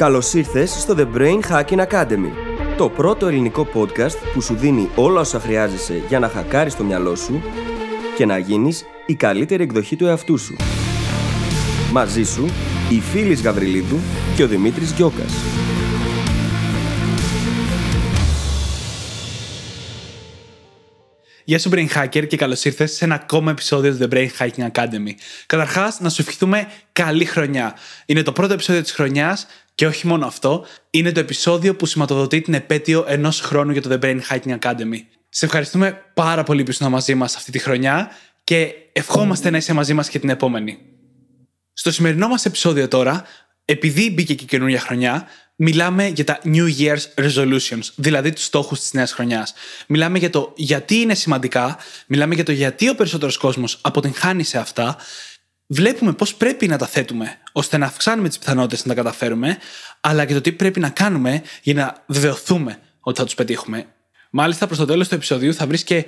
Καλώς ήρθες στο The Brain Hacking Academy, το πρώτο ελληνικό podcast που σου δίνει όλα όσα χρειάζεσαι για να χακάρεις το μυαλό σου και να γίνεις η καλύτερη εκδοχή του εαυτού σου. Μαζί σου, η Φίλης Γαβριλίδου και ο Δημήτρης Γιώκας. Γεια σου Brain Hacker και καλώς ήρθες σε ένα ακόμα επεισόδιο του The Brain Hacking Academy. Καταρχάς, να σου ευχηθούμε καλή χρονιά. Είναι το πρώτο επεισόδιο της χρονιάς και όχι μόνο αυτό, είναι το επεισόδιο που σηματοδοτεί την επέτειο ενός χρόνου για το The Brain Hacking Academy. Σε ευχαριστούμε πάρα πολύ που ήσουν μαζί μας αυτή τη χρονιά και ευχόμαστε να είσαι μαζί μας και την επόμενη. Στο σημερινό μας επεισόδιο τώρα, επειδή μπήκε και καινούργια χρονιά, μιλάμε για τα New Year's Resolutions, δηλαδή τους στόχους της νέας χρονιάς. Μιλάμε για το γιατί είναι σημαντικά, μιλάμε για το γιατί ο περισσότερος κόσμος αποτυγχάνει σε αυτά, βλέπουμε πώς πρέπει να τα θέτουμε ώστε να αυξάνουμε τις πιθανότητες να τα καταφέρουμε, αλλά και το τι πρέπει να κάνουμε για να βεβαιωθούμε ότι θα τους πετύχουμε. Μάλιστα, προς το τέλος του επεισοδίου θα βρεις και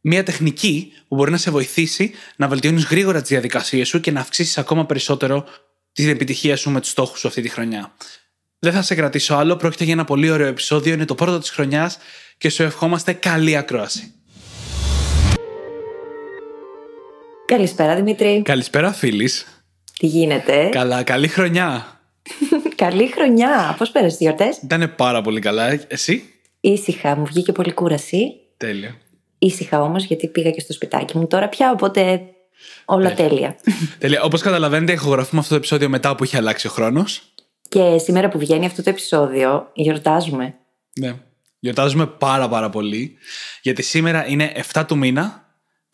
μια τεχνική που μπορεί να σε βοηθήσει να βελτιώνεις γρήγορα τις διαδικασίες σου και να αυξήσεις ακόμα περισσότερο την επιτυχία σου με τους στόχους σου αυτή τη χρονιά. Δεν θα σε κρατήσω άλλο, πρόκειται για ένα πολύ ωραίο επεισόδιο, είναι το πρώτο της χρονιάς και σου ευχόμαστε καλή ακρόαση. Καλησπέρα Δημήτρη. Καλησπέρα, φίλης. Τι γίνεται; Καλά, καλή χρονιά. καλή χρονιά. Πώς πέρασε τις γιορτές; Ήταν πάρα πολύ καλά. Εσύ; Ήσυχα, μου βγήκε πολύ κούραση. Τέλεια. Ήσυχα όμως, γιατί πήγα και στο σπιτάκι μου τώρα πια, οπότε όλα τέλεια. τέλεια. τέλεια. Όπως καταλαβαίνετε, ηχογραφούμε αυτό το επεισόδιο μετά που είχε αλλάξει ο χρόνος. Και σήμερα που βγαίνει αυτό το επεισόδιο, γιορτάζουμε. Ναι. Γιορτάζουμε πάρα πάρα πολύ. Γιατί σήμερα είναι 7 του μήνα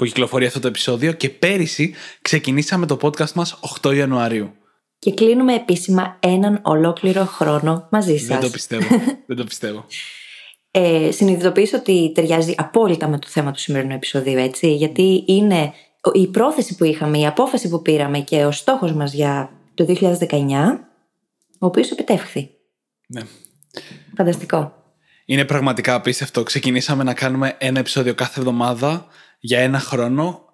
που κυκλοφορεί αυτό το επεισόδιο και πέρυσι ξεκινήσαμε το podcast μας 8 Ιανουαρίου. Και κλείνουμε επίσημα έναν ολόκληρο χρόνο μαζί σας. Δεν το πιστεύω. Δεν το πιστεύω. Ε, συνειδητοποιήσω ότι ταιριάζει απόλυτα με το θέμα του σημερινού επεισοδίου, έτσι, γιατί είναι η πρόθεση που είχαμε, η απόφαση που πήραμε και ο στόχος μας για το 2019, ο οποίος επιτεύχθη. Ναι. Φανταστικό. Είναι πραγματικά απίστευτο. Ξεκινήσαμε να κάνουμε ένα επεισόδιο κάθε εβδομάδα για ένα χρόνο.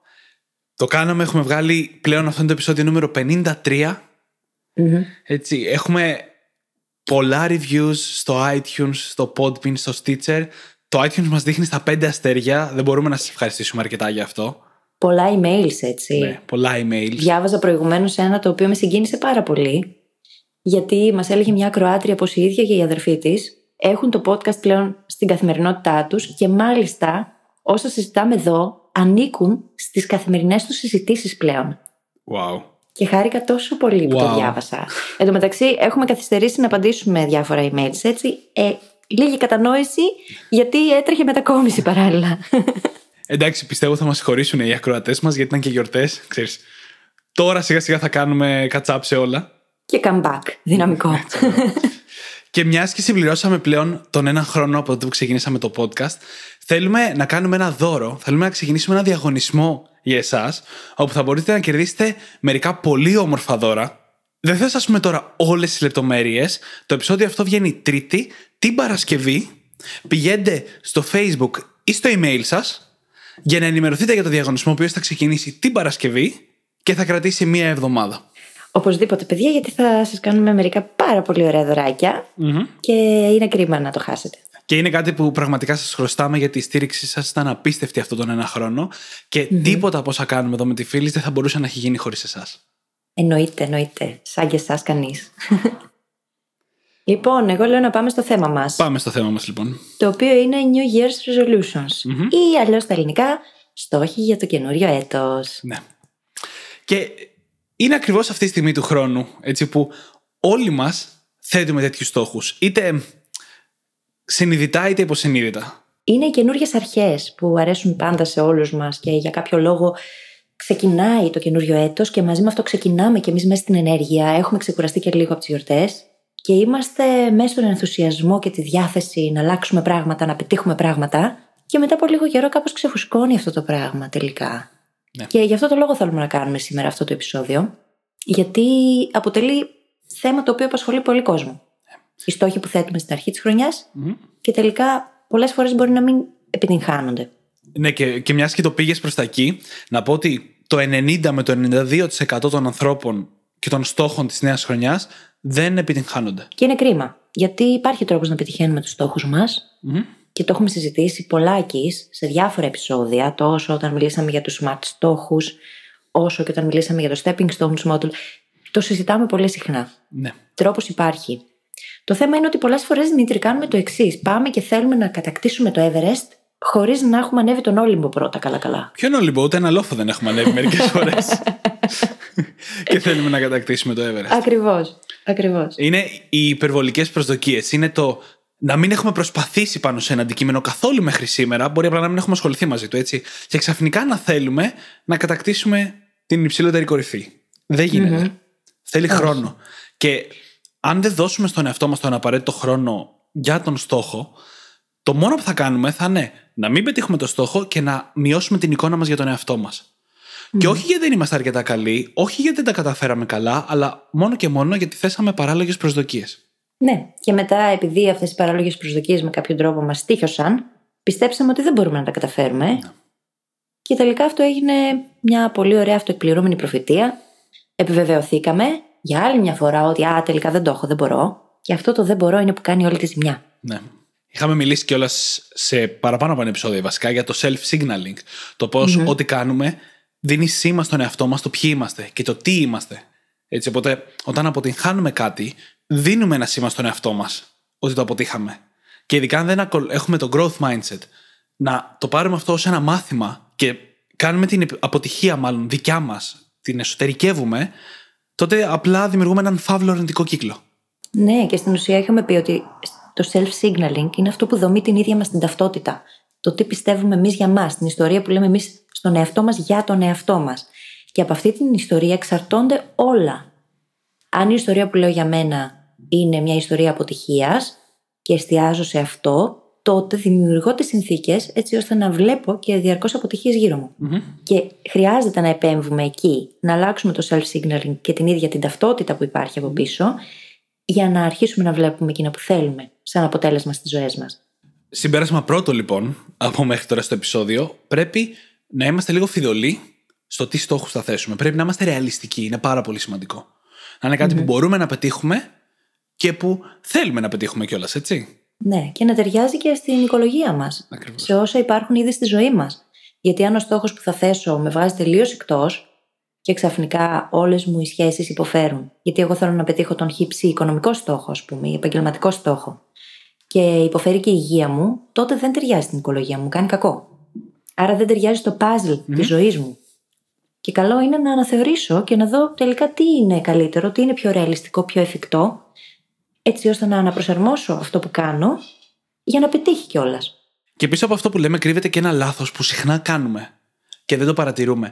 Το κάναμε, έχουμε βγάλει πλέον αυτό το επεισόδιο νούμερο 53. Έτσι, έχουμε πολλά reviews στο iTunes, στο Podbean, στο Stitcher. Το iTunes μας δείχνει στα 5 αστέρια. Δεν μπορούμε να σας ευχαριστήσουμε αρκετά για αυτό. Πολλά emails, έτσι. Ναι, πολλά emails. Διάβαζα προηγουμένως ένα το οποίο με συγκίνησε πάρα πολύ. Γιατί μας έλεγε μια Κροάτρια πως η ίδια και η αδερφή της έχουν το podcast πλέον στην καθημερινότητά τους και μάλιστα όσα συζητάμε εδώ ανήκουν στις καθημερινές τους συζητήσεις πλέον. Wow. Και χάρηκα τόσο πολύ που το διάβασα. Εν τω μεταξύ, έχουμε καθυστερήσει να απαντήσουμε διάφορα emails, έτσι. Ε, λίγη κατανόηση, γιατί έτρεχε μετακόμιση παράλληλα. Εντάξει, πιστεύω θα μας συγχωρήσουν οι ακροατές μας, γιατί ήταν και γιορτές. Τώρα σιγά σιγά θα κάνουμε catch σε όλα. Και comeback, δυναμικό. Και μιας και συμπληρώσαμε πλέον τον ένα χρόνο από τότε που ξεκινήσαμε το podcast, θέλουμε να κάνουμε ένα δώρο. Θέλουμε να ξεκινήσουμε ένα διαγωνισμό για εσάς, όπου θα μπορείτε να κερδίσετε μερικά πολύ όμορφα δώρα. Δεν θα σας πούμε τώρα όλες τις λεπτομέρειες. Το επεισόδιο αυτό βγαίνει Τρίτη, την Παρασκευή. Πηγαίνετε στο Facebook ή στο email σας για να ενημερωθείτε για το διαγωνισμό, ο οποίος θα ξεκινήσει την Παρασκευή και θα κρατήσει μία εβδομάδα. Οπωσδήποτε, παιδιά, γιατί θα σας κάνουμε μερικά πάρα πολύ ωραία και είναι κρίμα να το χάσετε. Και είναι κάτι που πραγματικά σας χρωστάμε γιατί η στήριξή σας ήταν απίστευτη αυτόν τον ένα χρόνο και mm-hmm. τίποτα από όσα κάνουμε εδώ με τη φίλη δεν θα μπορούσε να έχει γίνει χωρίς εσάς. Εννοείται, εννοείται. Σαν και εσάς κανείς. λοιπόν, εγώ λέω να πάμε στο θέμα μας. Πάμε στο θέμα μας, λοιπόν. Το οποίο είναι New Year's Resolutions. Mm-hmm. Ή αλλιώς στα ελληνικά, στόχοι για το καινούριο έτος. Ναι. Και είναι ακριβώς αυτή τη στιγμή του χρόνου έτσι, που όλοι μας θέτουμε τέτοιους στόχους. Είτε συνειδητά είτε υποσυνείδητα. Είναι οι καινούριε αρχές που αρέσουν πάντα σε όλους μας και για κάποιο λόγο ξεκινάει το καινούριο έτος και μαζί με αυτό ξεκινάμε και εμείς μέσα στην ενέργεια. Έχουμε ξεκουραστεί και λίγο από τις γιορτές και είμαστε μέσα στον ενθουσιασμό και τη διάθεση να αλλάξουμε πράγματα, να πετύχουμε πράγματα. Και μετά από λίγο καιρό κάπως ξεφουσκώνει αυτό το πράγμα τελικά. Ναι. Και γι' αυτό το λόγο θέλουμε να κάνουμε σήμερα αυτό το επεισόδιο. Γιατί αποτελεί θέμα το οποίο απασχολεί πολύ κόσμο οι στόχοι που θέτουμε στην αρχή της χρονια και τελικά πολλές φορές μπορεί να μην επιτυγχάνονται. Ναι, και, και μιας και το πήγες προς τα εκεί, να πω ότι το 90 με το 92% των ανθρώπων και των στόχων της νέας χρονιάς δεν επιτυγχάνονται. Και είναι κρίμα. Γιατί υπάρχει τρόπος να πετυχαίνουμε τους στόχους μας. Και το έχουμε συζητήσει πολλάκι σε διάφορα επεισόδια, τόσο όταν μιλήσαμε για τους smart στόχους, όσο και όταν μιλήσαμε για το stepping stones model. Το συζητάμε πολύ συχνά. Ναι. Τρόπος υπάρχει. Το θέμα είναι ότι πολλές φορές Δημήτρη κάνουμε το εξής. Πάμε και θέλουμε να κατακτήσουμε το Everest χωρίς να έχουμε ανέβει τον Όλυμπο πρώτα καλά-καλά. Ποιον Όλυμπο, ούτε ένα λόφο δεν έχουμε ανέβει μερικές φορές. και θέλουμε να κατακτήσουμε το Everest. Ακριβώς. Ακριβώς. Είναι οι υπερβολικές προσδοκίες. Είναι το να μην έχουμε προσπαθήσει πάνω σε ένα αντικείμενο καθόλου μέχρι σήμερα. Μπορεί απλά να μην έχουμε ασχοληθεί μαζί του, έτσι. Και ξαφνικά να θέλουμε να κατακτήσουμε την υψηλότερη κορυφή. Δεν γινεται Θέλει χρόνο. Και αν δεν δώσουμε στον εαυτό μας τον απαραίτητο χρόνο για τον στόχο, το μόνο που θα κάνουμε θα είναι να μην πετύχουμε το στόχο και να μειώσουμε την εικόνα μας για τον εαυτό μας. Και όχι γιατί δεν είμαστε αρκετά καλοί, όχι γιατί δεν τα καταφέραμε καλά, αλλά μόνο και μόνο γιατί θέσαμε παράλογες προσδοκίες. Ναι, και μετά επειδή αυτές οι παράλογες προσδοκίες με κάποιο τρόπο μας τύχωσαν, πιστέψαμε ότι δεν μπορούμε να τα καταφέρουμε. Ναι. Και τελικά αυτό έγινε μια πολύ ωραία αυτοεκπληρούμενη προφητεία. Επιβεβαιωθήκαμε για άλλη μια φορά ότι α, τελικά δεν το έχω, δεν μπορώ. Και αυτό το δεν μπορώ είναι που κάνει όλη τη ζημιά. Ναι. Είχαμε μιλήσει κιόλας σε παραπάνω από ένα επεισόδιο βασικά για το self-signaling. Το πω mm ό,τι κάνουμε δίνει σήμα στον εαυτό μας το ποιοι είμαστε και το τι είμαστε. Έτσι, οπότε όταν αποτυγχάνουμε κάτι, δίνουμε ένα σήμα στον εαυτό μας ότι το αποτύχαμε. Και ειδικά αν δεν έχουμε το growth mindset, να το πάρουμε αυτό ως ένα μάθημα και κάνουμε την αποτυχία, μάλλον δικιά μας, την εσωτερικεύουμε, τότε απλά δημιουργούμε έναν φαύλο αρνητικό κύκλο. Ναι, και στην ουσία έχουμε πει ότι το self-signaling είναι αυτό που δομεί την ίδια μας την ταυτότητα. Το τι πιστεύουμε εμείς για μας, την ιστορία που λέμε εμείς στον εαυτό μας για τον εαυτό μας. Και από αυτή την ιστορία εξαρτώνται όλα. Αν η ιστορία που λέω για μένα είναι μια ιστορία αποτυχίας και εστιάζω σε αυτό, τότε δημιουργώ τις συνθήκες έτσι ώστε να βλέπω και διαρκώς αποτυχίες γύρω μου. Και χρειάζεται να επέμβουμε εκεί, να αλλάξουμε το self-signaling και την ίδια την ταυτότητα που υπάρχει από πίσω, για να αρχίσουμε να βλέπουμε εκείνα που θέλουμε σαν αποτέλεσμα στις ζωές μας. Συμπέρασμα πρώτο λοιπόν από μέχρι τώρα στο επεισόδιο, πρέπει να είμαστε λίγο φιδωλοί στο τι στόχους θα θέσουμε. Πρέπει να είμαστε ρεαλιστικοί. Είναι πάρα πολύ σημαντικό. Να είναι κατι που μπορούμε να πετύχουμε και που θέλουμε να πετύχουμε κιόλας, έτσι. Ναι, και να ταιριάζει και στην οικολογία μας. Σε όσα υπάρχουν ήδη στη ζωή μας. Γιατί αν ο στόχος που θα θέσω με βγάζει τελείως εκτός και ξαφνικά όλες μου οι σχέσεις υποφέρουν. Γιατί εγώ θέλω να πετύχω τον χύψη οικονομικό στόχο, ας πούμε, ή επαγγελματικό στόχο. Και υποφέρει και η υγεία μου, τότε δεν ταιριάζει στην οικολογία μου, κάνει κακό. Άρα δεν ταιριάζει στο puzzle mm. της ζωής μου. Και καλό είναι να αναθεωρήσω και να δω τελικά τι είναι καλύτερο, τι είναι πιο ρεαλιστικό, πιο εφικτό, έτσι ώστε να αναπροσαρμόσω αυτό που κάνω για να πετύχει κιόλας. Και πίσω από αυτό που λέμε κρύβεται και ένα λάθος που συχνά κάνουμε και δεν το παρατηρούμε.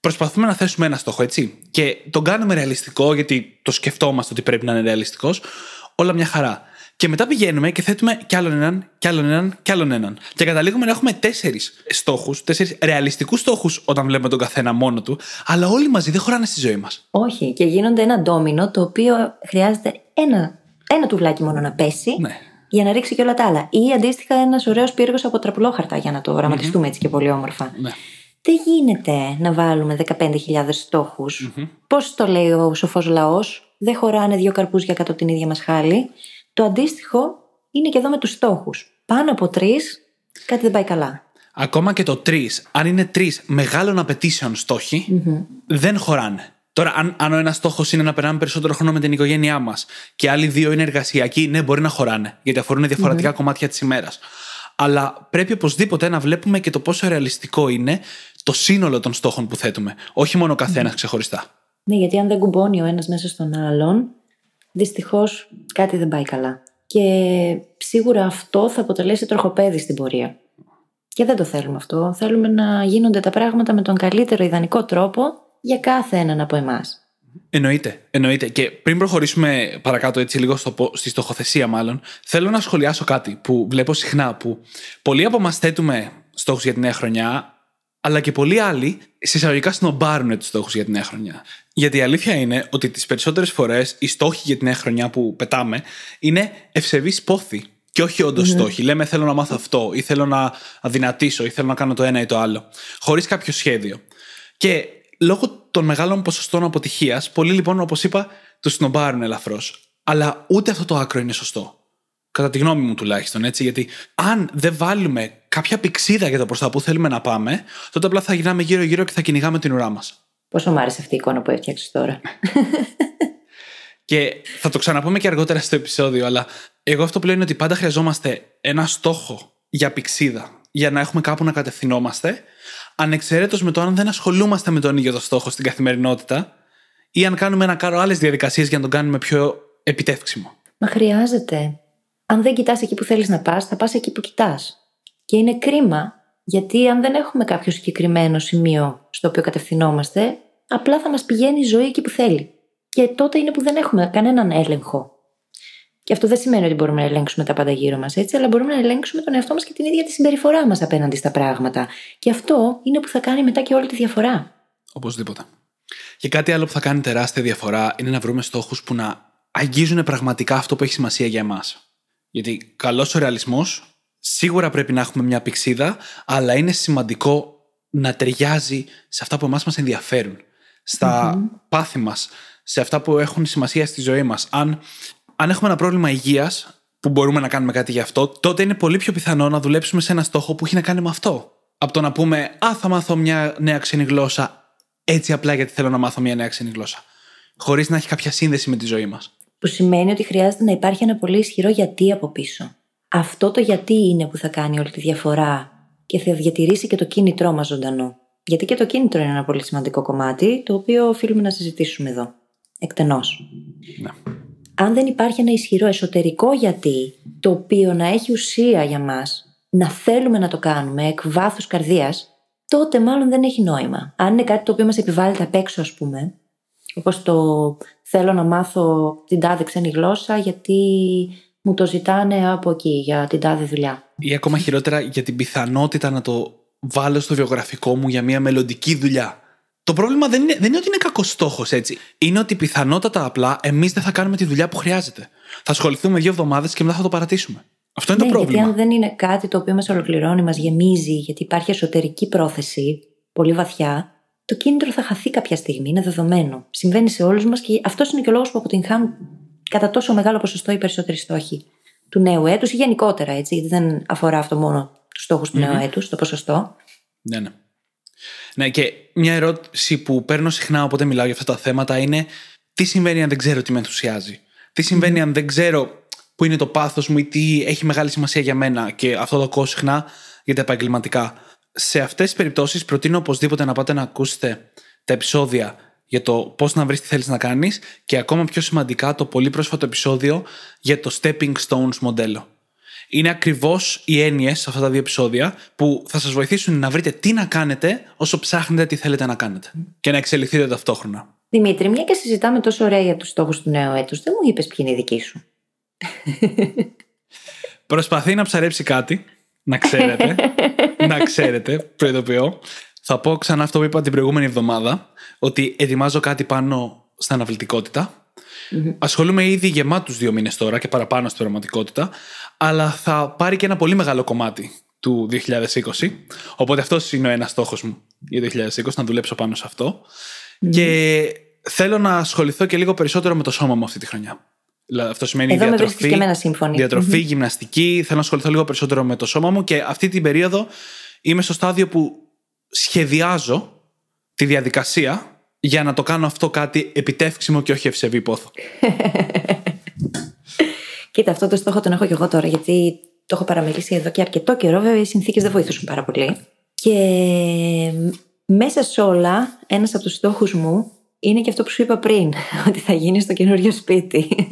Προσπαθούμε να θέσουμε ένα στόχο, έτσι. Και τον κάνουμε ρεαλιστικό, γιατί το σκεφτόμαστε ότι πρέπει να είναι ρεαλιστικός. Όλα μια χαρά. Και μετά πηγαίνουμε και θέτουμε κι άλλον έναν, κι άλλον έναν, κι άλλον έναν. Και καταλήγουμε να έχουμε τέσσερις στόχους, τέσσερις ρεαλιστικούς στόχους όταν βλέπουμε τον καθένα μόνο του, αλλά όλοι μαζί δεν χωράνε στη ζωή μας. Όχι, και γίνονται ένα ντόμινο το οποίο χρειάζεται ένα, ένα τουβλάκι μόνο να πέσει. Ναι. Για να ρίξει και όλα τα άλλα. Ή αντίστοιχα ένας ωραίος πύργος από τραπουλόχαρτα, για να το οραματιστούμε έτσι και πολύ όμορφα. Ναι. Δεν γίνεται να βάλουμε 15.000 στόχους; Πώς το λέει ο σοφός λαός, δεν χωράνε δύο καρπούζια κάτω από την ίδια μας χάλη. Το αντίστοιχο είναι και εδώ με τους στόχους. Πάνω από τρεις, κάτι δεν πάει καλά. Ακόμα και το τρεις, αν είναι τρεις μεγάλων απαιτήσεων δεν χωράνε. Τώρα, αν, αν ο ένας στόχος είναι να περνάμε περισσότερο χρόνο με την οικογένειά μας και άλλοι δύο είναι εργασιακοί, ναι, μπορεί να χωράνε, γιατί αφορούν κομμάτια της ημέρας. Αλλά πρέπει οπωσδήποτε να βλέπουμε και το πόσο ρεαλιστικό είναι το σύνολο των στόχων που θέτουμε, όχι μόνο καθένας ξεχωριστά. Ναι, γιατί αν δεν κουμπώνει ο ένας μέσα στον άλλον, δυστυχώς κάτι δεν πάει καλά. Και σίγουρα αυτό θα αποτελέσει τροχοπέδι στην πορεία. Και δεν το θέλουμε αυτό. Θέλουμε να γίνονται τα πράγματα με τον καλύτερο ιδανικό τρόπο για κάθε έναν από εμάς. Εννοείται, εννοείται. Και πριν προχωρήσουμε παρακάτω έτσι λίγο στο, στη στοχοθεσία μάλλον, θέλω να σχολιάσω κάτι που βλέπω συχνά που πολλοί από εμάς θέτουμε στόχους για τη νέα χρονιά αλλά και πολλοί άλλοι συσσαγωγικά σνομπάρουν τους στόχους για τη νέα χρονιά. Γιατί η αλήθεια είναι ότι τις περισσότερες φορές οι στόχοι για τη νέα χρονιά που πετάμε είναι ευσεβείς πόθη. Και όχι όντως mm-hmm. στόχοι. Λέμε θέλω να μάθω αυτό, ή θέλω να αδυνατήσω, ή θέλω να κάνω το ένα ή το άλλο. Χωρίς κάποιο σχέδιο. Και λόγω των μεγάλων ποσοστών αποτυχίας, πολλοί λοιπόν, όπως είπα, τους σνομπάρουν ελαφρώς. Αλλά ούτε αυτό το άκρο είναι σωστό. Κατά τη γνώμη μου τουλάχιστον, έτσι. Γιατί αν δεν βάλουμε κάποια πηξίδα για το προς τα που θέλουμε να πάμε, τότε απλά θα γυρνάμε γύρω-γύρω και θα κυνηγάμε την ουρά μας. Πόσο μου άρεσε αυτή η εικόνα που έφτιαξες τώρα. Και θα το ξαναπούμε και αργότερα στο επεισόδιο, αλλά εγώ αυτό που λέω είναι ότι πάντα χρειαζόμαστε ένα στόχο για πηξίδα, για να έχουμε κάπου να κατευθυνόμαστε, ανεξαιρέτως με το αν δεν ασχολούμαστε με τον ίδιο το στόχο στην καθημερινότητα ή αν κάνουμε ένα κάρο άλλες διαδικασίες για να τον κάνουμε πιο επιτεύξιμο. Μα χρειάζεται. Αν δεν κοιτάς εκεί που θέλεις να πας, θα πας εκεί που κοιτάς. Και είναι κρίμα, γιατί αν δεν έχουμε κάποιο συγκεκριμένο σημείο στο οποίο κατευθυνόμαστε, απλά θα μας πηγαίνει η ζωή εκεί που θέλει. Και τότε είναι που δεν έχουμε κανέναν έλεγχο. Και αυτό δεν σημαίνει ότι μπορούμε να ελέγξουμε τα πάντα γύρω μας έτσι, αλλά μπορούμε να ελέγξουμε τον εαυτό μας και την ίδια τη συμπεριφορά μας απέναντι στα πράγματα. Και αυτό είναι που θα κάνει μετά και όλη τη διαφορά. Οπωσδήποτε. Και κάτι άλλο που θα κάνει τεράστια διαφορά είναι να βρούμε στόχους που να αγγίζουν πραγματικά αυτό που έχει σημασία για εμάς. Γιατί καλός ο ρεαλισμός, σίγουρα πρέπει να έχουμε μια πηξίδα, αλλά είναι σημαντικό να ταιριάζει σε αυτά που εμάς μας ενδιαφέρουν. Στα mm-hmm. πάθη μας, σε αυτά που έχουν σημασία στη ζωή μας. Αν, αν έχουμε ένα πρόβλημα υγείας, που μπορούμε να κάνουμε κάτι γι' αυτό, τότε είναι πολύ πιο πιθανό να δουλέψουμε σε ένα στόχο που έχει να κάνει με αυτό. Από το να πούμε, Α, θα μάθω μια νέα ξένη γλώσσα, έτσι απλά γιατί θέλω να μάθω μια νέα ξένη γλώσσα. Χωρίς να έχει κάποια σύνδεση με τη ζωή μας. Που σημαίνει ότι χρειάζεται να υπάρχει ένα πολύ ισχυρό γιατί από πίσω. Αυτό το γιατί είναι που θα κάνει όλη τη διαφορά και θα διατηρήσει και το κίνητρό μας ζωντανό. Γιατί και το κίνητρο είναι ένα πολύ σημαντικό κομμάτι, το οποίο οφείλουμε να συζητήσουμε εδώ εκτενώς. Ναι. Αν δεν υπάρχει ένα ισχυρό εσωτερικό γιατί, το οποίο να έχει ουσία για μας, να θέλουμε να το κάνουμε εκ βάθους καρδίας, τότε μάλλον δεν έχει νόημα. Αν είναι κάτι το οποίο μας επιβάλλεται απ' έξω, ας πούμε, όπως το θέλω να μάθω την τάδε ξένη γλώσσα γιατί μου το ζητάνε από εκεί για την τάδε δουλειά. Ή ακόμα χειρότερα για την πιθανότητα να το βάλω στο βιογραφικό μου για μια μελλοντική δουλειά. Το πρόβλημα δεν είναι, δεν είναι ότι είναι κακός στόχος έτσι. Είναι ότι πιθανότατα απλά εμείς δεν θα κάνουμε τη δουλειά που χρειάζεται. Θα ασχοληθούμε δύο εβδομάδες και μετά θα το παρατήσουμε. Αυτό είναι ναι, το πρόβλημα. Γιατί αν δεν είναι κάτι το οποίο μας ολοκληρώνει, μας γεμίζει, γιατί υπάρχει εσωτερική πρόθεση πολύ βαθιά, το κίνητρο θα χαθεί κάποια στιγμή. Είναι δεδομένο. Συμβαίνει σε όλους μας και αυτός είναι και ο λόγος που αποτυγχάνουν κατά τόσο μεγάλο ποσοστό οι περισσότεροι στόχοι του νέου έτους ή γενικότερα έτσι, γιατί δεν αφορά αυτό μόνο τους στόχους του mm-hmm. νέου έτους, το ποσοστό. Ναι, ναι. Ναι, και μια ερώτηση που παίρνω συχνά όποτε μιλάω για αυτά τα θέματα είναι τι συμβαίνει αν δεν ξέρω τι με ενθουσιάζει; Τι συμβαίνει αν δεν ξέρω που είναι το πάθος μου ή τι έχει μεγάλη σημασία για μένα; Και αυτό το ακούω συχνά για τα επαγγελματικά. Σε αυτές τις περιπτώσεις προτείνω οπωσδήποτε να πάτε να ακούσετε τα επεισόδια για το πώς να βρεις τι θέλεις να κάνεις και ακόμα πιο σημαντικά το πολύ πρόσφατο επεισόδιο για το Stepping Stones μοντέλο είναι ακριβώς οι έννοιες σε αυτά τα δύο επεισόδια που θα σας βοηθήσουν να βρείτε τι να κάνετε όσο ψάχνετε τι θέλετε να κάνετε και να εξελιχθείτε ταυτόχρονα. Δημήτρη, μια και συζητάμε τόσο ωραία για τους στόχους του νέου έτους, δεν μου είπες ποιοι είναι οι δικοί σου. Προσπαθεί να ψαρέψει κάτι, να ξέρετε. να ξέρετε, προειδοποιώ. Θα πω ξανά αυτό που είπα την προηγούμενη εβδομάδα, ότι ετοιμάζω κάτι πάνω στην αναβλητικότητα Mm-hmm. Ασχολούμαι ήδη γεμάτους δύο μήνες τώρα και παραπάνω στην πραγματικότητα, αλλά θα πάρει και ένα πολύ μεγάλο κομμάτι του 2020. Οπότε αυτός είναι ο ένας στόχος μου για το 2020, να δουλέψω πάνω σε αυτό. Και θέλω να ασχοληθώ και λίγο περισσότερο με το σώμα μου αυτή τη χρονιά. Δηλαδή, αυτό σημαίνει Εδώ διατροφή, και διατροφή γυμναστική. Θέλω να ασχοληθώ λίγο περισσότερο με το σώμα μου και αυτή την περίοδο είμαι στο στάδιο που σχεδιάζω τη διαδικασία για να το κάνω αυτό κάτι επιτεύξιμο και όχι ευσεβή πόθο. Κοίτα, αυτό το στόχο τον έχω και εγώ τώρα, γιατί το έχω παραμελήσει εδώ και αρκετό καιρό. Βέβαια, οι συνθήκες δεν βοηθούσαν πάρα πολύ. Και μέσα σε όλα, ένας από τους στόχους μου είναι και αυτό που σου είπα πριν, ότι θα γίνεις στο καινούριο σπίτι. Ναι.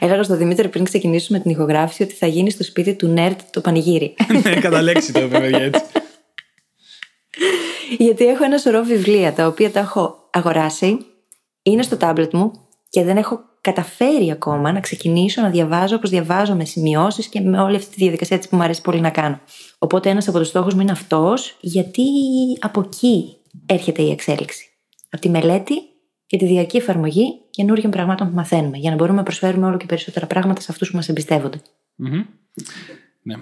Έλεγα στον Δημήτρη πριν ξεκινήσουμε την ηχογράφηση ότι θα γίνεις στο σπίτι του Νέρτ το πανηγύρι. ναι, κατά λέξη το είπε, έτσι. Γιατί έχω ένα σωρό βιβλία τα οποία τα έχω αγοράσει, είναι στο τάμπλετ μου και δεν έχω καταφέρει ακόμα να ξεκινήσω να διαβάζω όπως διαβάζω με σημειώσεις και με όλη αυτή τη διαδικασία που μου αρέσει πολύ να κάνω. Οπότε ένας από τους στόχους μου είναι αυτός, γιατί από εκεί έρχεται η εξέλιξη. Από τη μελέτη και τη διαρκή εφαρμογή καινούριων πραγμάτων που μαθαίνουμε, για να μπορούμε να προσφέρουμε όλο και περισσότερα πράγματα σε αυτούς που μας εμπιστεύονται. Mm-hmm. Ναι.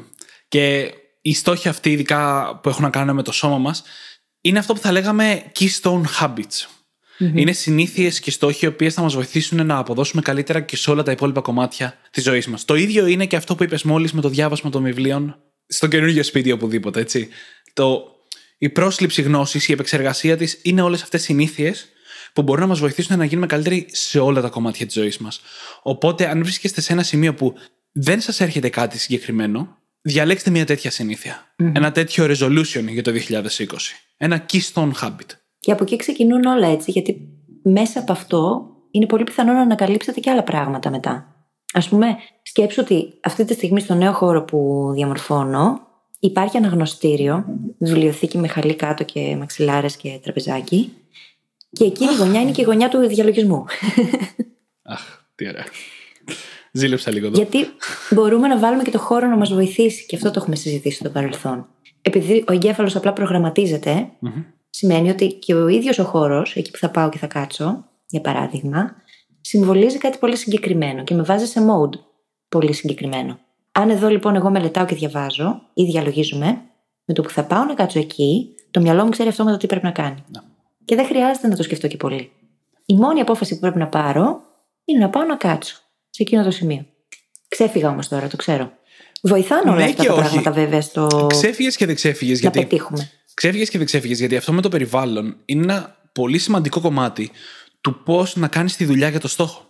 Και οι στόχοι αυτοί, ειδικά που έχουν να κάνουν με το σώμα μας, είναι αυτό που θα λέγαμε keystone habits. Είναι συνήθειες και στόχοι οι οποίες θα μας βοηθήσουν να αποδώσουμε καλύτερα και σε όλα τα υπόλοιπα κομμάτια της ζωής μας. Το ίδιο είναι και αυτό που είπες μόλις με το διάβασμα των βιβλίων στο καινούργιο σπίτι οπουδήποτε, έτσι. Το, η πρόσληψη γνώσης, η επεξεργασία της είναι όλες αυτές συνήθειες που μπορούν να μας βοηθήσουν να γίνουμε καλύτεροι σε όλα τα κομμάτια της ζωής μας. Οπότε, αν βρίσκεστε σε ένα σημείο που δεν σας έρχεται κάτι συγκεκριμένο, διαλέξτε μια τέτοια Ένα τέτοιο resolution για το 2020. Ένα keystone habit. Και από εκεί ξεκινούν όλα έτσι, γιατί μέσα από αυτό είναι πολύ πιθανό να ανακαλύψετε και άλλα πράγματα μετά. Α πούμε, σκέψου ότι αυτή τη στιγμή στο νέο χώρο που διαμορφώνω υπάρχει αναγνωστήριο, βιβλιοθήκη με χαλί κάτω και μαξιλάρες και τραπεζάκι. Και εκείνη η γωνιά είναι και η γωνιά του διαλογισμού. Αχ, τι ωραία. Ζήλεψα λίγο εδώ. Γιατί μπορούμε να βάλουμε και το χώρο να μας βοηθήσει. Και αυτό το έχουμε συζητήσει στο παρελθόν. Επειδή ο εγκέφαλος απλά προγραμματίζεται, σημαίνει ότι και ο ίδιος ο χώρος, εκεί που θα πάω και θα κάτσω, για παράδειγμα, συμβολίζει κάτι πολύ συγκεκριμένο και με βάζει σε mode πολύ συγκεκριμένο. Αν εδώ λοιπόν εγώ μελετάω και διαβάζω ή διαλογίζουμε, με το που θα πάω να κάτσω εκεί, το μυαλό μου ξέρει αυτό με το τι πρέπει να κάνει. Να. Και δεν χρειάζεται να το σκεφτώ και πολύ. Η μόνη απόφαση που πρέπει να πάρω είναι να πάω να κάτσω σε εκείνο το σημείο. Ξέφυγα όμως τώρα, το ξέρω. Βοηθάνε όλα Ναι αυτά και τα όχι. πράγματα βέβαια στο. Ξέφυγες και δεν ξέφυγες. να Γιατί πετύχουμε. Ξέφυγες και δεν ξέφυγες, γιατί αυτό με το περιβάλλον είναι ένα πολύ σημαντικό κομμάτι του πώς να κάνεις τη δουλειά για το στόχο.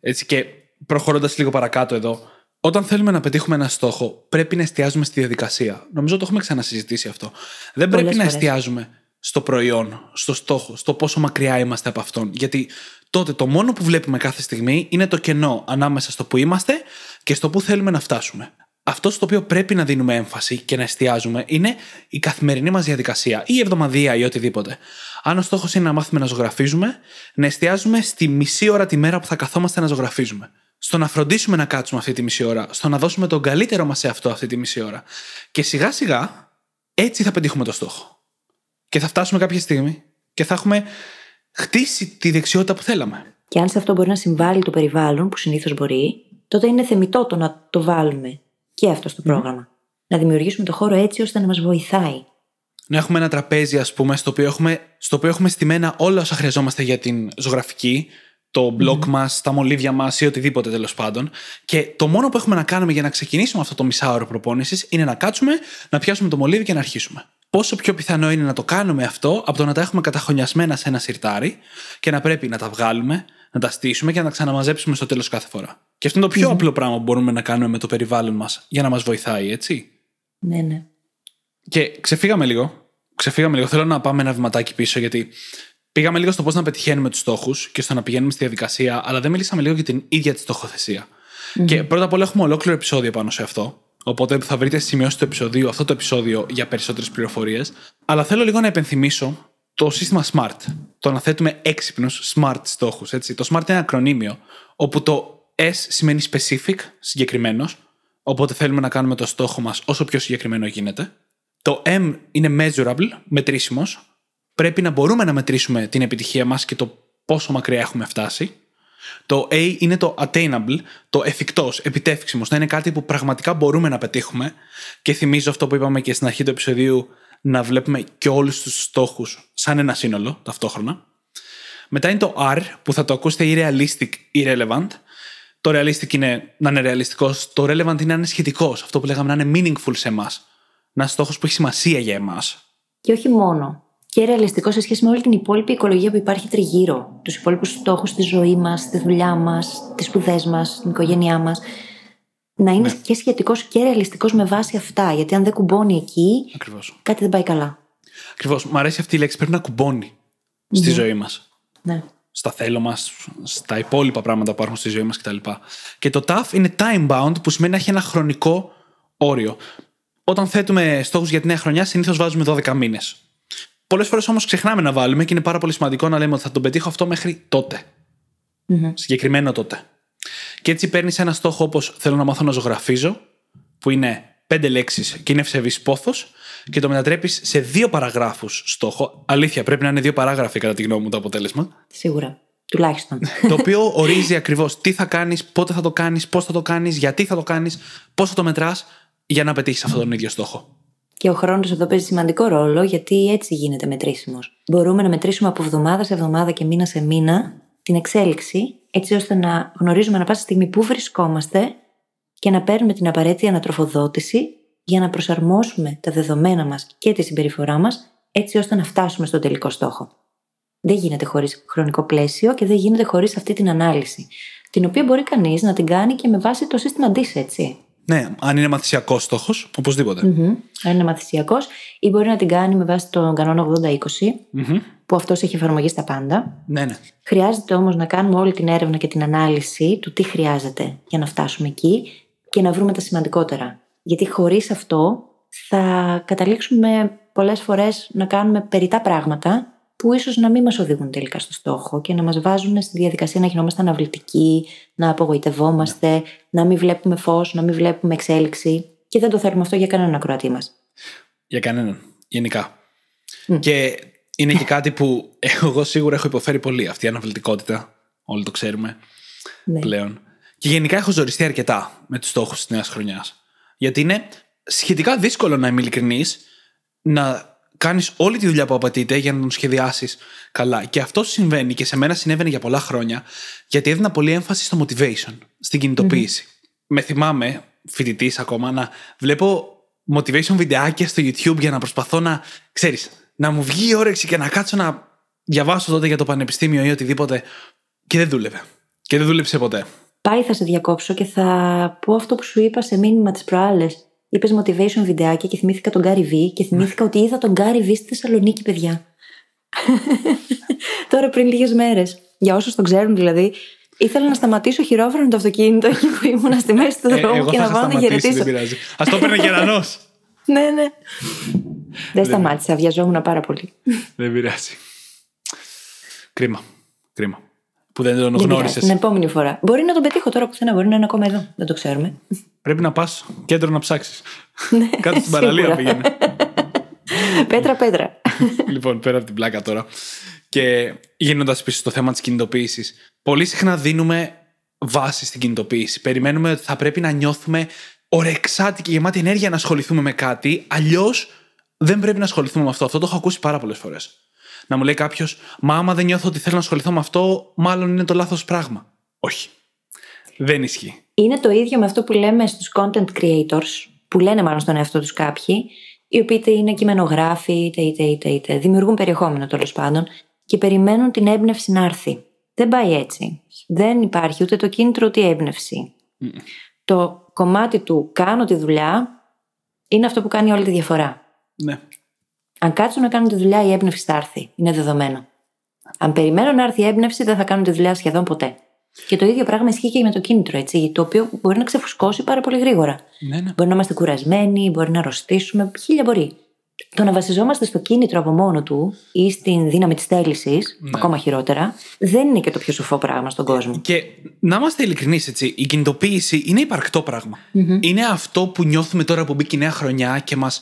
Έτσι και προχωρώντας λίγο παρακάτω εδώ, όταν θέλουμε να πετύχουμε ένα στόχο, πρέπει να εστιάζουμε στη διαδικασία. Νομίζω το έχουμε ξανασυζητήσει αυτό. Δεν Πολλές πρέπει να φορές. εστιάζουμε στο προϊόν, στο στόχο, στο πόσο μακριά είμαστε από αυτόν. Γιατί τότε το μόνο που βλέπουμε κάθε στιγμή είναι το κενό ανάμεσα στο που είμαστε και στο που θέλουμε να φτάσουμε. Αυτό στο οποίο πρέπει να δίνουμε έμφαση και να εστιάζουμε είναι η καθημερινή μας διαδικασία ή η εβδομαδία ή οτιδήποτε. Αν ο στόχος είναι να μάθουμε να ζωγραφίζουμε, να εστιάζουμε στη μισή ώρα τη μέρα που θα καθόμαστε να ζωγραφίζουμε. Στο να φροντίσουμε να κάτσουμε αυτή τη μισή ώρα, στο να δώσουμε τον καλύτερο μας σε αυτό αυτή τη μισή ώρα. Και σιγά σιγά έτσι θα πετύχουμε το στόχο. Και θα φτάσουμε κάποια στιγμή και θα έχουμε χτίσει τη δεξιότητα που θέλαμε. Και αν σε αυτό μπορεί να συμβάλλει το περιβάλλον, που συνήθως μπορεί, τότε είναι θεμητό το να το βάλουμε και αυτό στο πρόγραμμα. Να δημιουργήσουμε το χώρο έτσι ώστε να μας βοηθάει. Να έχουμε ένα τραπέζι, ας πούμε, στο οποίο έχουμε, στο οποίο έχουμε στημένα όλα όσα χρειαζόμαστε για την ζωγραφική, το blog μας, τα μολύβια μας ή οτιδήποτε τέλος πάντων. Και το μόνο που έχουμε να κάνουμε για να ξεκινήσουμε αυτό το μισάωρο προπόνησης είναι να κάτσουμε, να πιάσουμε το μολύβι και να αρχίσουμε. Πόσο πιο πιθανό είναι να το κάνουμε αυτό από το να τα έχουμε καταχωνιασμένα σε ένα σιρτάρι και να πρέπει να τα βγάλουμε, να τα στήσουμε και να τα ξαναμαζέψουμε στο τέλος κάθε φορά. Και αυτό είναι το πιο απλό πράγμα που μπορούμε να κάνουμε με το περιβάλλον μας για να μας βοηθάει, έτσι. Ναι, ναι. Και ξεφύγαμε λίγο. Ξεφύγαμε λίγο. Θέλω να πάμε ένα βηματάκι πίσω, γιατί πήγαμε λίγο στο πώς να πετυχαίνουμε τους στόχους και στο να πηγαίνουμε στη διαδικασία, αλλά δεν μιλήσαμε λίγο για την ίδια τη στοχοθεσία. Και πρώτα απ' όλα έχουμε ολόκληρο επεισόδιο πάνω σε αυτό. Οπότε θα βρείτε σημειώσει του επεισοδίου, αυτό το επεισόδιο για περισσότερες πληροφορίες. Αλλά θέλω λίγο να επενθυμίσω το σύστημα SMART. Το να θέτουμε έξυπνους SMART στόχους. Το SMART είναι ένα ακρονίμιο, όπου το S σημαίνει specific, συγκεκριμένος. Οπότε θέλουμε να κάνουμε το στόχο μας όσο πιο συγκεκριμένο γίνεται. Το M είναι measurable, μετρήσιμος. Πρέπει να μπορούμε να μετρήσουμε την επιτυχία μας και το πόσο μακριά έχουμε φτάσει. Το A είναι το attainable, το εφικτός, επιτεύξιμος, να είναι κάτι που πραγματικά μπορούμε να πετύχουμε. Και θυμίζω αυτό που είπαμε και στην αρχή του επεισοδίου, να βλέπουμε και όλους τους στόχους σαν ένα σύνολο ταυτόχρονα. Μετά είναι το R, που θα το ακούσετε ή realistic ή relevant. Το realistic είναι να είναι ρεαλιστικός, το relevant είναι να είναι σχετικός, αυτό που λέγαμε να είναι meaningful σε εμάς. Ένα στόχος που έχει σημασία για εμάς. Και όχι μόνο. Και ρεαλιστικός σε σχέση με όλη την υπόλοιπη οικολογία που υπάρχει τριγύρω. Τους υπόλοιπους στόχους στη ζωή μας, στη δουλειά μας, τις σπουδές μας, την οικογένειά μας. Να είναι και σχετικός και ρεαλιστικός με βάση αυτά. Γιατί αν δεν κουμπώνει εκεί, Ακριβώς. κάτι δεν πάει καλά. Ακριβώς. Μ' αρέσει αυτή η λέξη. Πρέπει να κουμπώνει στη ζωή μας. Ναι. Στα θέλω μας, στα υπόλοιπα πράγματα που υπάρχουν στη ζωή μας κτλ. Και το TAF είναι time bound, που σημαίνει να έχει ένα χρονικό όριο. Όταν θέτουμε στόχους για τη νέα χρονιά, συνήθως βάζουμε 12 μήνες. Πολλές φορές όμως ξεχνάμε να βάλουμε και είναι πάρα πολύ σημαντικό να λέμε ότι θα τον πετύχω αυτό μέχρι τότε. Συγκεκριμένο τότε. Και έτσι παίρνεις ένα στόχο όπως θέλω να μάθω να ζωγραφίζω, που είναι πέντε λέξεις και είναι ευσεβής πόθος, και το μετατρέπεις σε δύο παραγράφους στόχο. Αλήθεια, πρέπει να είναι δύο παράγραφοι κατά τη γνώμη μου το αποτέλεσμα. Σίγουρα. Τουλάχιστον. το οποίο ορίζει ακριβώς τι θα κάνεις, πότε θα το κάνεις, πώς θα το κάνεις, γιατί θα το κάνεις, πώ θα το μετράς για να πετύχεις αυτόν τον ίδιο στόχο. Και ο χρόνος εδώ παίζει σημαντικό ρόλο, γιατί έτσι γίνεται μετρήσιμος. Μπορούμε να μετρήσουμε από εβδομάδα σε εβδομάδα και μήνα σε μήνα την εξέλιξη, έτσι ώστε να γνωρίζουμε ανα πάσα στιγμή πού βρισκόμαστε και να παίρνουμε την απαραίτητη ανατροφοδότηση για να προσαρμόσουμε τα δεδομένα μας και τη συμπεριφορά μας, έτσι ώστε να φτάσουμε στον τελικό στόχο. Δεν γίνεται χωρίς χρονικό πλαίσιο και δεν γίνεται χωρίς αυτή την ανάλυση. Την οποία μπορεί κανείς να την κάνει και με βάση το σύστημα DIS, έτσι. Ναι, αν είναι μαθησιακός στόχος, οπωσδήποτε. Mm-hmm. Αν είναι μαθησιακός, ή μπορεί να την κάνει με βάση τον κανόνα 80-20, Mm-hmm. που αυτός έχει εφαρμογή στα πάντα. Ναι, ναι. Χρειάζεται όμως να κάνουμε όλη την έρευνα και την ανάλυση του τι χρειάζεται για να φτάσουμε εκεί και να βρούμε τα σημαντικότερα. Γιατί χωρίς αυτό θα καταλήξουμε πολλές φορές να κάνουμε περιτά πράγματα που ίσως να μην μας οδηγούν τελικά στο στόχο και να μας βάζουν στη διαδικασία να γινόμαστε αναβλητικοί, να απογοητευόμαστε, να μην βλέπουμε φως, να μην βλέπουμε εξέλιξη. Και δεν το θέλουμε αυτό για κανέναν ακροατή μας. Για κανέναν. Γενικά. Και είναι και κάτι που εγώ σίγουρα έχω υποφέρει πολύ. Αυτή η αναβλητικότητα. Όλοι το ξέρουμε Ναι. πλέον. Και γενικά έχω ζοριστεί αρκετά με τους στόχους της νέας χρονιάς. Γιατί είναι σχετικά δύσκολο να είμαι ειλικρινής να κάνεις όλη τη δουλειά που απαιτείται για να τον σχεδιάσεις καλά. Και αυτό συμβαίνει και σε μένα συνέβαινε για πολλά χρόνια, γιατί έδινα πολύ έμφαση στο motivation, στην κινητοποίηση. Με θυμάμαι, φοιτητής ακόμα, να βλέπω motivation βιντεάκια στο YouTube για να προσπαθώ να, ξέρεις, να μου βγει η όρεξη και να κάτσω να διαβάσω τότε για το πανεπιστήμιο ή οτιδήποτε. Και δεν δούλευε. Και δεν δούλεψε ποτέ. Πάλι θα σε διακόψω και θα πω αυτό που σου είπα σε μήνυμα τις προάλλες. Είπες motivation βιντεάκια και θυμήθηκα τον Gary V και θυμήθηκα ότι είδα τον Gary V στη Θεσσαλονίκη, παιδιά. Τώρα πριν λίγες μέρες. Για όσους τον ξέρουν δηλαδή, ήθελα να σταματήσω χειρόφρονο το αυτοκίνητο εκεί που ήμουν στη μέση του Ε, δρόμου εγώ και θα να σε πάω να σταματήσει, χαιρετήσω. δεν πειράζει. Α το έπαιρνε γερανός. ναι, ναι. Δεν σταμάτησα, βιαζόμουν πάρα πολύ. δεν πειράζει. Κρίμα. Κρίμα. Που δεν τον Δεν πειράζει, γνώρισες. την επόμενη φορά. Μπορεί να τον πετύχω τώρα πουθενά, μπορεί να είναι ακόμα εδώ. Δεν το ξέρουμε. Πρέπει να πας κέντρο να ψάξεις. Ναι, Κάτω στην παραλία σίγουρα. πήγαινε. πέτρα, πέτρα. λοιπόν, πέρα από την πλάκα τώρα. Και γίνοντας πίσω στο θέμα της κινητοποίησης, πολύ συχνά δίνουμε βάση στην κινητοποίηση. Περιμένουμε ότι θα πρέπει να νιώθουμε ορεξάτη και γεμάτη ενέργεια να ασχοληθούμε με κάτι, αλλιώς δεν πρέπει να ασχοληθούμε με αυτό. Αυτό το έχω ακούσει πάρα πολλές φορές. Να μου λέει κάποιος, Μα άμα δεν νιώθω ότι θέλω να ασχοληθώ με αυτό, μάλλον είναι το λάθος πράγμα. Όχι. Δεν ισχύει. Είναι το ίδιο με αυτό που λέμε στους content creators, που λένε μάλλον στον εαυτό τους κάποιοι, οι οποίοι είτε είναι κειμενογράφοι, είτε, είτε, είτε, είτε δημιουργούν περιεχόμενο τέλος πάντων και περιμένουν την έμπνευση να έρθει. Δεν πάει έτσι. Δεν υπάρχει ούτε το κίνητρο ούτε η έμπνευση. Το κομμάτι του κάνω τη δουλειά είναι αυτό που κάνει όλη τη διαφορά. Ναι. Αν κάτσουν να κάνουν τη δουλειά, η έμπνευση θα έρθει. Είναι δεδομένο. Αν περιμένω να έρθει η έμπνευση, δεν θα κάνουν τη δουλειά σχεδόν ποτέ. Και το ίδιο πράγμα ισχύει και με το κίνητρο, έτσι, το οποίο μπορεί να ξεφουσκώσει πάρα πολύ γρήγορα. Ναι, ναι. Μπορεί να είμαστε κουρασμένοι, μπορεί να αρρωστήσουμε, χίλια μπορεί. Το να βασιζόμαστε στο κίνητρο από μόνο του ή στην δύναμη της θέλησης, ακόμα χειρότερα, δεν είναι και το πιο σοφό πράγμα στον κόσμο. Και να είμαστε ειλικρινείς, έτσι, η κινητοποίηση είναι υπαρκτό πράγμα. Είναι αυτό που νιώθουμε τώρα που μπήκε η νέα χρονιά και μας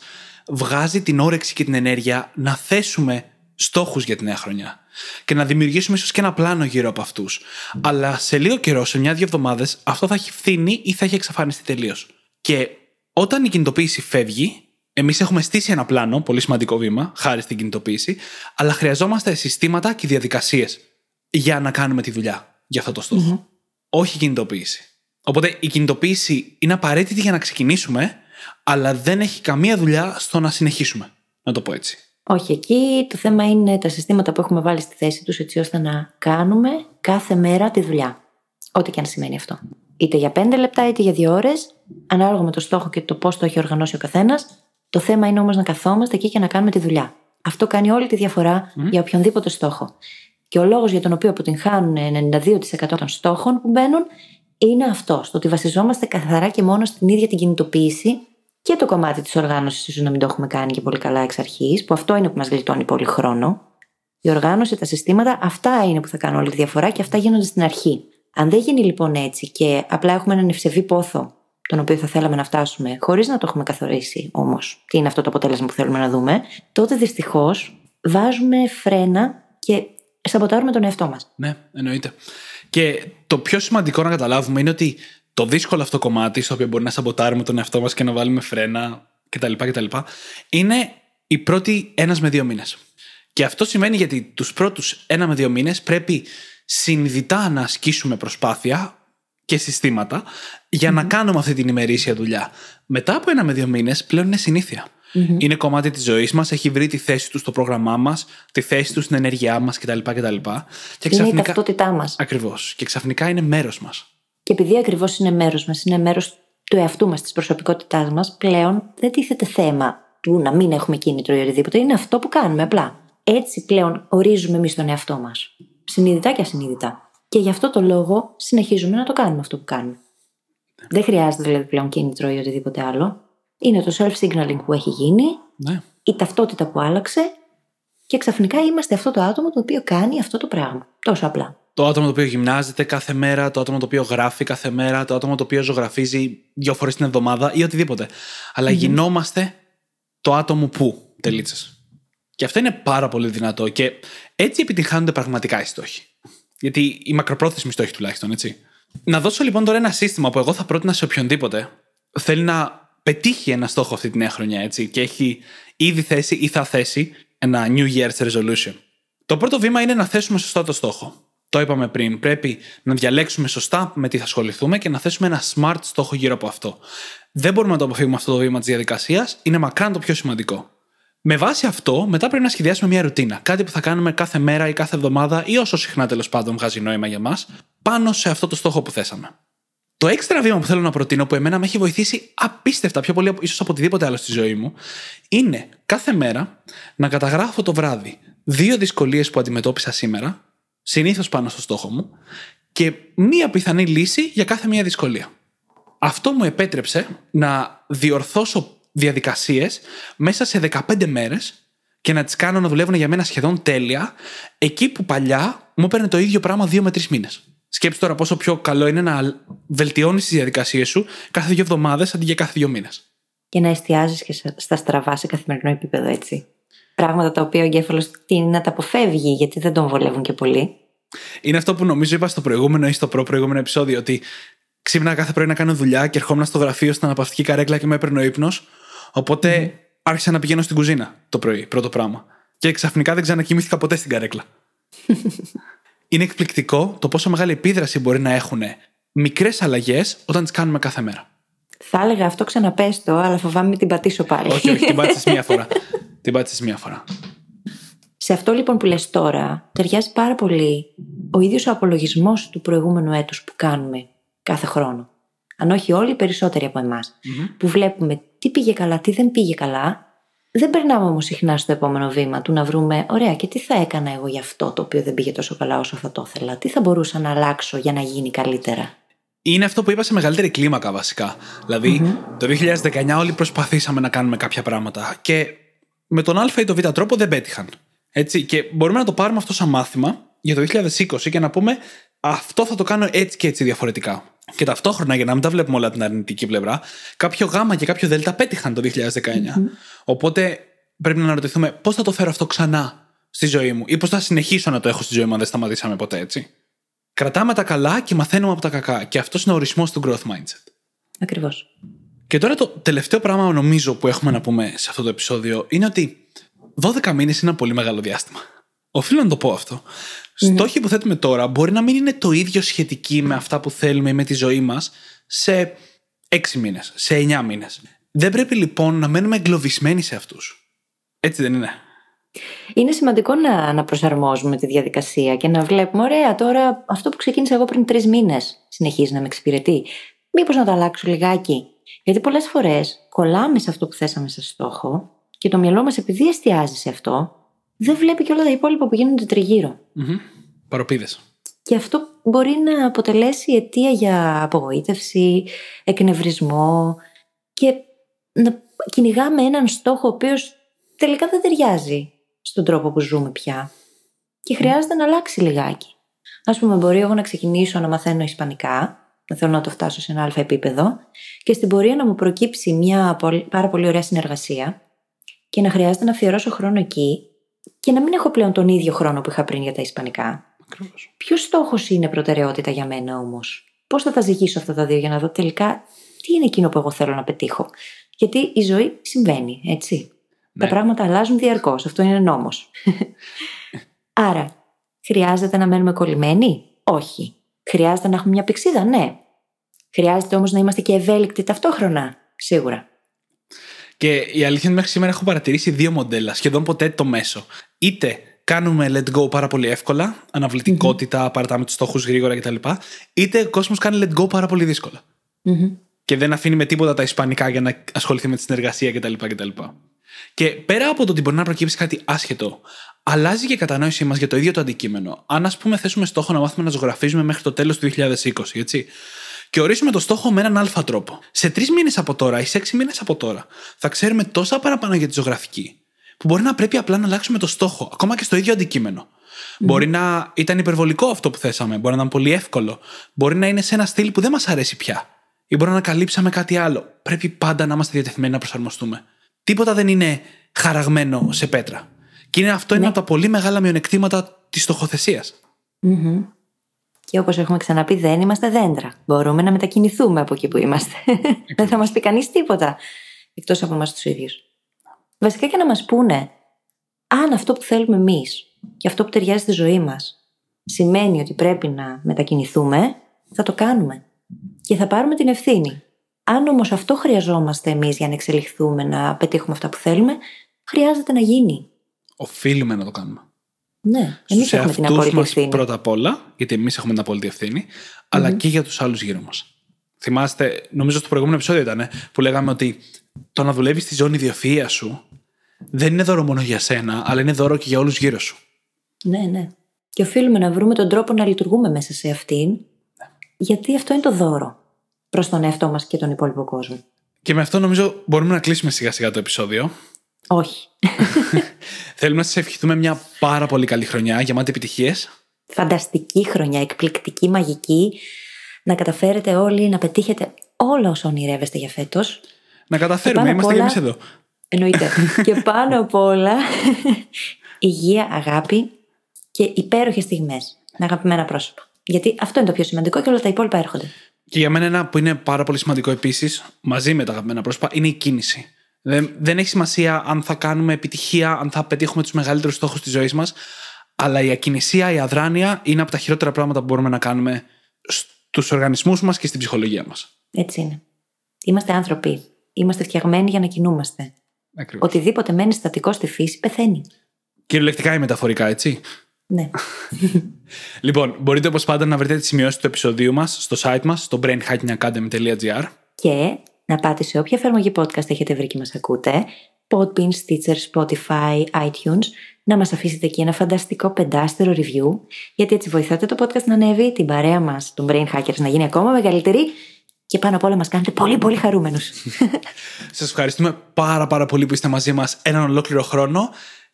βγάζει την όρεξη και την ενέργεια να θέσουμε στόχους για τη νέα χρονιά. Και να δημιουργήσουμε ίσως και ένα πλάνο γύρω από αυτούς. Αλλά σε λίγο καιρό, σε μια-δύο εβδομάδες, αυτό θα έχει φθήνει ή θα έχει εξαφανιστεί τελείως. Και όταν η κινητοποίηση φεύγει, εμείς έχουμε στήσει ένα πλάνο, πολύ σημαντικό βήμα, χάρη στην κινητοποίηση, αλλά χρειαζόμαστε συστήματα και διαδικασίες για να κάνουμε τη δουλειά για αυτό το στοχο Όχι κινητοποίηση. Οπότε η κινητοποίηση είναι απαραίτητη για να ξεκινήσουμε, αλλά δεν έχει καμία δουλειά στο να συνεχίσουμε. Να το πω έτσι. Όχι, εκεί το θέμα είναι τα συστήματα που έχουμε βάλει στη θέση τους έτσι ώστε να κάνουμε κάθε μέρα τη δουλειά. Ό,τι και αν σημαίνει αυτό. Είτε για πέντε λεπτά είτε για δύο ώρες, ανάλογα με το στόχο και το πώς το έχει οργανώσει ο καθένας. Το θέμα είναι όμως να καθόμαστε εκεί και να κάνουμε τη δουλειά. Αυτό κάνει όλη τη διαφορά για οποιονδήποτε στόχο. Και ο λόγος για τον οποίο αποτυγχάνουν 92% των στόχων που μπαίνουν είναι αυτό. Το ότι βασιζόμαστε καθαρά και μόνο στην ίδια την κινητοποίηση και το κομμάτι της οργάνωσης, ίσως να μην το έχουμε κάνει και πολύ καλά εξ αρχής, που αυτό είναι που μας γλιτώνει πολύ χρόνο. Η οργάνωση, τα συστήματα, αυτά είναι που θα κάνουν όλη τη διαφορά και αυτά γίνονται στην αρχή. Αν δεν γίνει λοιπόν έτσι και απλά έχουμε έναν ευσεβή πόθο, τον οποίο θα θέλαμε να φτάσουμε, χωρίς να το έχουμε καθορίσει όμως τι είναι αυτό το αποτέλεσμα που θέλουμε να δούμε, τότε δυστυχώς βάζουμε φρένα και σαμποτάρουμε τον εαυτό μας. Ναι, εννοείται. Και το πιο σημαντικό να καταλάβουμε είναι ότι το δύσκολο αυτό κομμάτι, στο οποίο μπορεί να σαμποτάρουμε τον εαυτό μας και να βάλουμε φρένα, κτλ. κτλ είναι οι πρώτοι ένας με δύο μήνες. Και αυτό σημαίνει γιατί τους πρώτους ένα με δύο μήνες πρέπει συνειδητά να ασκήσουμε προσπάθεια και συστήματα για να κάνουμε αυτή την ημερήσια δουλειά. Μετά από ένα με δύο μήνες πλέον είναι συνήθεια. Mm-hmm. Είναι κομμάτι της ζωής μας, έχει βρει τη θέση του στο πρόγραμμά μας, τη θέση του στην ενέργειά μας κτλ. κτλ. Και ξαφνικά... Είναι η ταυτότητά μας. Ακριβώς. Και ξαφνικά είναι μέρος μας. Και επειδή ακριβώς είναι μέρος μας, είναι μέρος του εαυτού μας, της προσωπικότητάς μας, πλέον δεν τίθεται θέμα του να μην έχουμε κίνητρο ή οτιδήποτε. Είναι αυτό που κάνουμε απλά. Έτσι πλέον ορίζουμε εμείς τον εαυτό μας. Συνειδητά και ασυνείδητα. Και γι' αυτό το λόγο συνεχίζουμε να το κάνουμε αυτό που κάνουμε. Δεν χρειάζεται δηλαδή πλέον κίνητρο ή οτιδήποτε άλλο. Είναι το self-signaling που έχει γίνει, ναι. η ταυτότητα που άλλαξε και ξαφνικά είμαστε αυτό το άτομο το οποίο κάνει αυτό το πράγμα. Τόσο απλά. Το άτομο το οποίο γυμνάζεται κάθε μέρα, το άτομο το οποίο γράφει κάθε μέρα, το άτομο το οποίο ζωγραφίζει δύο φορές την εβδομάδα ή οτιδήποτε. Αλλά γινόμαστε το άτομο που. Τελίτσες. Και αυτό είναι πάρα πολύ δυνατό και έτσι επιτυγχάνονται πραγματικά οι στόχοι. Γιατί οι μακροπρόθεσμοι στόχοι τουλάχιστον, έτσι. Να δώσω λοιπόν τώρα ένα σύστημα που εγώ θα πρότεινα σε οποιονδήποτε θέλει να πετύχει ένα στόχο αυτή τη νέα χρονιά, έτσι, και έχει ήδη θέσει ή θα θέσει ένα New Year's Resolution. Το πρώτο βήμα είναι να θέσουμε σωστά το στόχο. Το είπαμε πριν. Πρέπει να διαλέξουμε σωστά με τι θα ασχοληθούμε και να θέσουμε ένα smart στόχο γύρω από αυτό. Δεν μπορούμε να το αποφύγουμε αυτό το βήμα της διαδικασίας. Είναι μακράν το πιο σημαντικό. Με βάση αυτό, μετά πρέπει να σχεδιάσουμε μια ρουτίνα. Κάτι που θα κάνουμε κάθε μέρα ή κάθε εβδομάδα ή όσο συχνά τέλος πάντων βγάζει νόημα για μας, πάνω σε αυτό το στόχο που θέσαμε. Το έξτρα βήμα που θέλω να προτείνω, που εμένα με έχει βοηθήσει απίστευτα, πιο πολύ ίσως από οτιδήποτε άλλο στη ζωή μου, είναι κάθε μέρα να καταγράφω το βράδυ δύο δυσκολίες που αντιμετώπισα σήμερα, συνήθως πάνω στο στόχο μου, και μία πιθανή λύση για κάθε μία δυσκολία. Αυτό μου επέτρεψε να διορθώσω διαδικασίες μέσα σε 15 μέρες και να τις κάνω να δουλεύουν για μένα σχεδόν τέλεια, εκεί που παλιά μου έπαιρνε το ίδιο πράγμα δύο με τρεις μήνες. Σκέψτε τώρα πόσο πιο καλό είναι να βελτιώνεις τις διαδικασίες σου κάθε δύο εβδομάδες αντί για κάθε δύο μήνες. Και να εστιάζεις και στα στραβά σε καθημερινό επίπεδο, έτσι. Πράγματα τα οποία ο εγκέφαλος τίνει να τα αποφεύγει, γιατί δεν τον βολεύουν και πολύ. Είναι αυτό που νομίζω είπα στο προηγούμενο ή στο προ-προηγούμενο επεισόδιο, ότι ξύπνα κάθε πρωί να κάνω δουλειά και ερχόμουν στο γραφείο στην αναπαυτική καρέκλα και με έπαιρνε ο ύπνος. Οπότε mm. άρχισα να πηγαίνω στην κουζίνα το πρωί, πρώτο πράγμα. Και ξαφνικά δεν ξανακοιμήθηκα ποτέ στην καρέκλα. είναι εκπληκτικό το πόσο μεγάλη επίδραση μπορεί να έχουν μικρές αλλαγές όταν τις κάνουμε κάθε μέρα. Θα έλεγα αυτό ξαναπέστο, αλλά φοβάμαι μην την πατήσω πάλι. όχι, όχι, την πάτησες μία φορά. την πάτησες μία φορά. Σε αυτό λοιπόν που λες τώρα, ταιριάζει πάρα πολύ ο ίδιος ο απολογισμός του προηγούμενου έτους που κάνουμε κάθε χρόνο. Αν όχι όλοι, περισσότεροι από Που βλέπουμε τι πήγε καλά, τι δεν πήγε καλά δεν περνάμε όμως συχνά στο επόμενο βήμα του να βρούμε, ωραία, και τι θα έκανα εγώ για αυτό το οποίο δεν πήγε τόσο καλά όσο θα το ήθελα. Τι θα μπορούσα να αλλάξω για να γίνει καλύτερα. Είναι αυτό που είπα σε μεγαλύτερη κλίμακα βασικά. Δηλαδή, το 2019 όλοι προσπαθήσαμε να κάνουμε κάποια πράγματα και με τον Α ή τον Β τρόπο δεν πέτυχαν. Έτσι, και μπορούμε να το πάρουμε αυτό σαν μάθημα για το 2020 και να πούμε αυτό θα το κάνω έτσι και έτσι διαφορετικά. Και ταυτόχρονα, για να μην τα βλέπουμε όλα την αρνητική πλευρά, κάποιο γάμα και κάποιο δέλτα πέτυχαν το 2019. Οπότε πρέπει να αναρωτηθούμε πώς θα το φέρω αυτό ξανά στη ζωή μου ή πώς θα συνεχίσω να το έχω στη ζωή μου αν δεν σταματήσαμε ποτέ έτσι. Κρατάμε τα καλά και μαθαίνουμε από τα κακά. Και αυτός είναι ο ορισμός του growth mindset. Ακριβώς. Και τώρα το τελευταίο πράγμα νομίζω που έχουμε να πούμε σε αυτό το επεισόδιο είναι ότι 12 μήνες είναι ένα πολύ μεγάλο διάστημα. Οφείλω να το πω αυτό. Mm. Στόχοι που θέτουμε τώρα μπορεί να μην είναι το ίδιο σχετικοί με αυτά που θέλουμε ή με τη ζωή μας σε 6 μήνες, σε 9 μήνες. Δεν πρέπει λοιπόν να μένουμε εγκλωβισμένοι σε αυτούς. Έτσι δεν είναι. Είναι σημαντικό να, να προσαρμόζουμε τη διαδικασία και να βλέπουμε, ωραία, τώρα αυτό που ξεκίνησα εγώ πριν τρεις μήνες συνεχίζει να με εξυπηρετεί. Μήπως να το αλλάξω λιγάκι; Γιατί πολλές φορές κολλάμε σε αυτό που θέσαμε σε στόχο και το μυαλό μας, επειδή εστιάζει σε αυτό, δεν βλέπει και όλα τα υπόλοιπα που γίνονται τριγύρω. Mm-hmm. Παροπίδες. Και αυτό μπορεί να αποτελέσει αιτία για απογοήτευση, εκνευρισμό και να κυνηγάμε έναν στόχο ο οποίος τελικά δεν ταιριάζει στον τρόπο που ζούμε πια. Και χρειάζεται να αλλάξει λιγάκι. Α πούμε, μπορεί εγώ να ξεκινήσω να μαθαίνω Ισπανικά, να θέλω να το φτάσω σε ένα αλφα επίπεδο, και στην πορεία να μου προκύψει μια πάρα πολύ ωραία συνεργασία και να χρειάζεται να αφιερώσω χρόνο εκεί και να μην έχω πλέον τον ίδιο χρόνο που είχα πριν για τα Ισπανικά. Ποιος στόχος είναι προτεραιότητα για μένα όμως, Πώς θα τα ζυγίσω αυτά τα δύο για να δω τελικά τι είναι εκείνο που εγώ θέλω να πετύχω; Γιατί η ζωή συμβαίνει, έτσι. Ναι. Τα πράγματα αλλάζουν διαρκώς. Αυτό είναι νόμος. Άρα, χρειάζεται να μένουμε κολλημένοι, Όχι. Χρειάζεται να έχουμε μια πηξίδα, Ναι. Χρειάζεται όμως να είμαστε και ευέλικτοι ταυτόχρονα, Σίγουρα. Και η αλήθεια είναι μέχρι σήμερα έχω παρατηρήσει δύο μοντέλα, σχεδόν ποτέ το μέσο. Είτε κάνουμε let go πάρα πολύ εύκολα, αναβλητικότητα, mm-hmm. παρατάμε τους στόχους γρήγορα κτλ. Είτε ο κόσμος κάνει let go πάρα πολύ δύσκολα. Mm-hmm. Και δεν αφήνει με τίποτα τα ισπανικά για να ασχοληθεί με τη συνεργασία κτλ. κτλ. Και πέρα από το ότι μπορεί να προκύψει κάτι άσχετο, αλλάζει και η κατανόησή μας για το ίδιο το αντικείμενο. Αν, ας πούμε, θέσουμε στόχο να μάθουμε να ζωγραφίζουμε μέχρι το τέλος του 2020, έτσι. Και ορίσουμε το στόχο με έναν αλφα τρόπο. Σε τρεις μήνες από τώρα ή σε έξι μήνες από τώρα, θα ξέρουμε τόσα παραπάνω για τη ζωγραφική, που μπορεί να πρέπει απλά να αλλάξουμε το στόχο, ακόμα και στο ίδιο αντικείμενο. Μπορεί να ήταν υπερβολικό αυτό που θέσαμε, μπορεί να ήταν πολύ εύκολο, μπορεί να είναι σε ένα στυλ που δεν μας αρέσει πια, ή μπορεί να ανακαλύψαμε κάτι άλλο. Πρέπει πάντα να είμαστε διατεθειμένοι να προσαρμοστούμε. Τίποτα δεν είναι χαραγμένο σε πέτρα. Και είναι αυτό ναι. ένα από τα πολύ μεγάλα μειονεκτήματα της στοχοθεσίας. Mm-hmm. Και όπως έχουμε ξαναπεί, δεν είμαστε δέντρα. Μπορούμε να μετακινηθούμε από εκεί που είμαστε. δεν θα μας πει κανείς τίποτα. Εκτός από εμάς τους ίδιους. Βασικά και να μας πούνε αν αυτό που θέλουμε εμείς και αυτό που ταιριάζει στη ζωή μας σημαίνει ότι πρέπει να μετακινηθούμε, θα το κάνουμε. Και θα πάρουμε την ευθύνη. Αν όμως αυτό χρειαζόμαστε εμείς για να εξελιχθούμε, να πετύχουμε αυτά που θέλουμε, χρειάζεται να γίνει. Οφείλουμε να το κάνουμε. Ναι, εμείς έχουμε την απόλυτη ευθύνη. Πρώτα απ' όλα, γιατί εμείς έχουμε την απόλυτη ευθύνη, αλλά και για τους άλλους γύρω μας. Θυμάστε, νομίζω στο προηγούμενο επεισόδιο ήταν, που λέγαμε ότι το να δουλεύεις στη ζώνη ιδιοφυα σου δεν είναι δώρο μόνο για σένα, αλλά είναι δώρο και για όλους γύρω σου. Ναι, ναι. Και οφείλουμε να βρούμε τον τρόπο να λειτουργούμε μέσα σε αυτήν, ναι. γιατί αυτό είναι το δώρο προς τον εαυτό μας και τον υπόλοιπο κόσμο. Και με αυτό νομίζω μπορούμε να κλείσουμε σιγά σιγά το επεισόδιο. Όχι. Θέλουμε να σας ευχηθούμε μια πάρα πολύ καλή χρονιά, γεμάτη επιτυχίες. Φανταστική χρονιά, εκπληκτική, μαγική. Να καταφέρετε όλοι να πετύχετε όλα όσα ονειρεύεστε για φέτος. Να καταφέρουμε, είμαστε και εμείς εδώ. Εννοείται. και πάνω απ' όλα, υγεία, αγάπη και υπέροχες στιγμές με αγαπημένα πρόσωπα. Γιατί αυτό είναι το πιο σημαντικό και όλα τα υπόλοιπα έρχονται. Και για μένα ένα που είναι πάρα πολύ σημαντικό επίσης, μαζί με τα αγαπημένα πρόσωπα, είναι η κίνηση. Δεν, δεν έχει σημασία αν θα κάνουμε επιτυχία, αν θα πετύχουμε τους μεγαλύτερους στόχους της ζωής μας, αλλά η ακινησία, η αδράνεια είναι από τα χειρότερα πράγματα που μπορούμε να κάνουμε στους οργανισμούς μας και στην ψυχολογία μας. Έτσι είναι. Είμαστε άνθρωποι. Είμαστε φτιαγμένοι για να κινούμαστε. Ακριβώς. Οτιδήποτε μένει στατικό στη φύση πεθαίνει. Κυριολεκτικά ή μεταφορικά, έτσι. Ναι. λοιπόν, μπορείτε όπως πάντα να βρείτε τις σημειώσεις του επεισοδίου μας στο site μας, στο brainhackingacademy.gr. Και να πάτε σε όποια εφαρμογή podcast έχετε βρει και μας ακούτε, Podbean, Stitcher, Spotify, iTunes, να μας αφήσετε εκεί ένα φανταστικό πεντάστερο review, γιατί έτσι βοηθάτε το podcast να ανέβει, την παρέα μας, των Brain Hackers, να γίνει ακόμα μεγαλύτερη και πάνω απ' όλα μας κάνετε πολύ πολύ χαρούμενους. Σας ευχαριστούμε πάρα πάρα πολύ που είστε μαζί μας έναν ολόκληρο χρόνο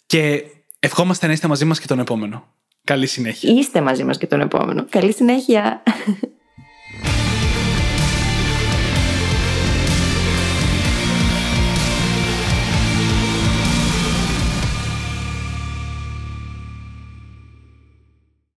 και ευχόμαστε να είστε μαζί μας και τον επόμενο. Καλή συνέχεια. Είστε μαζί μας και τον επόμενο. Καλή συνέχεια.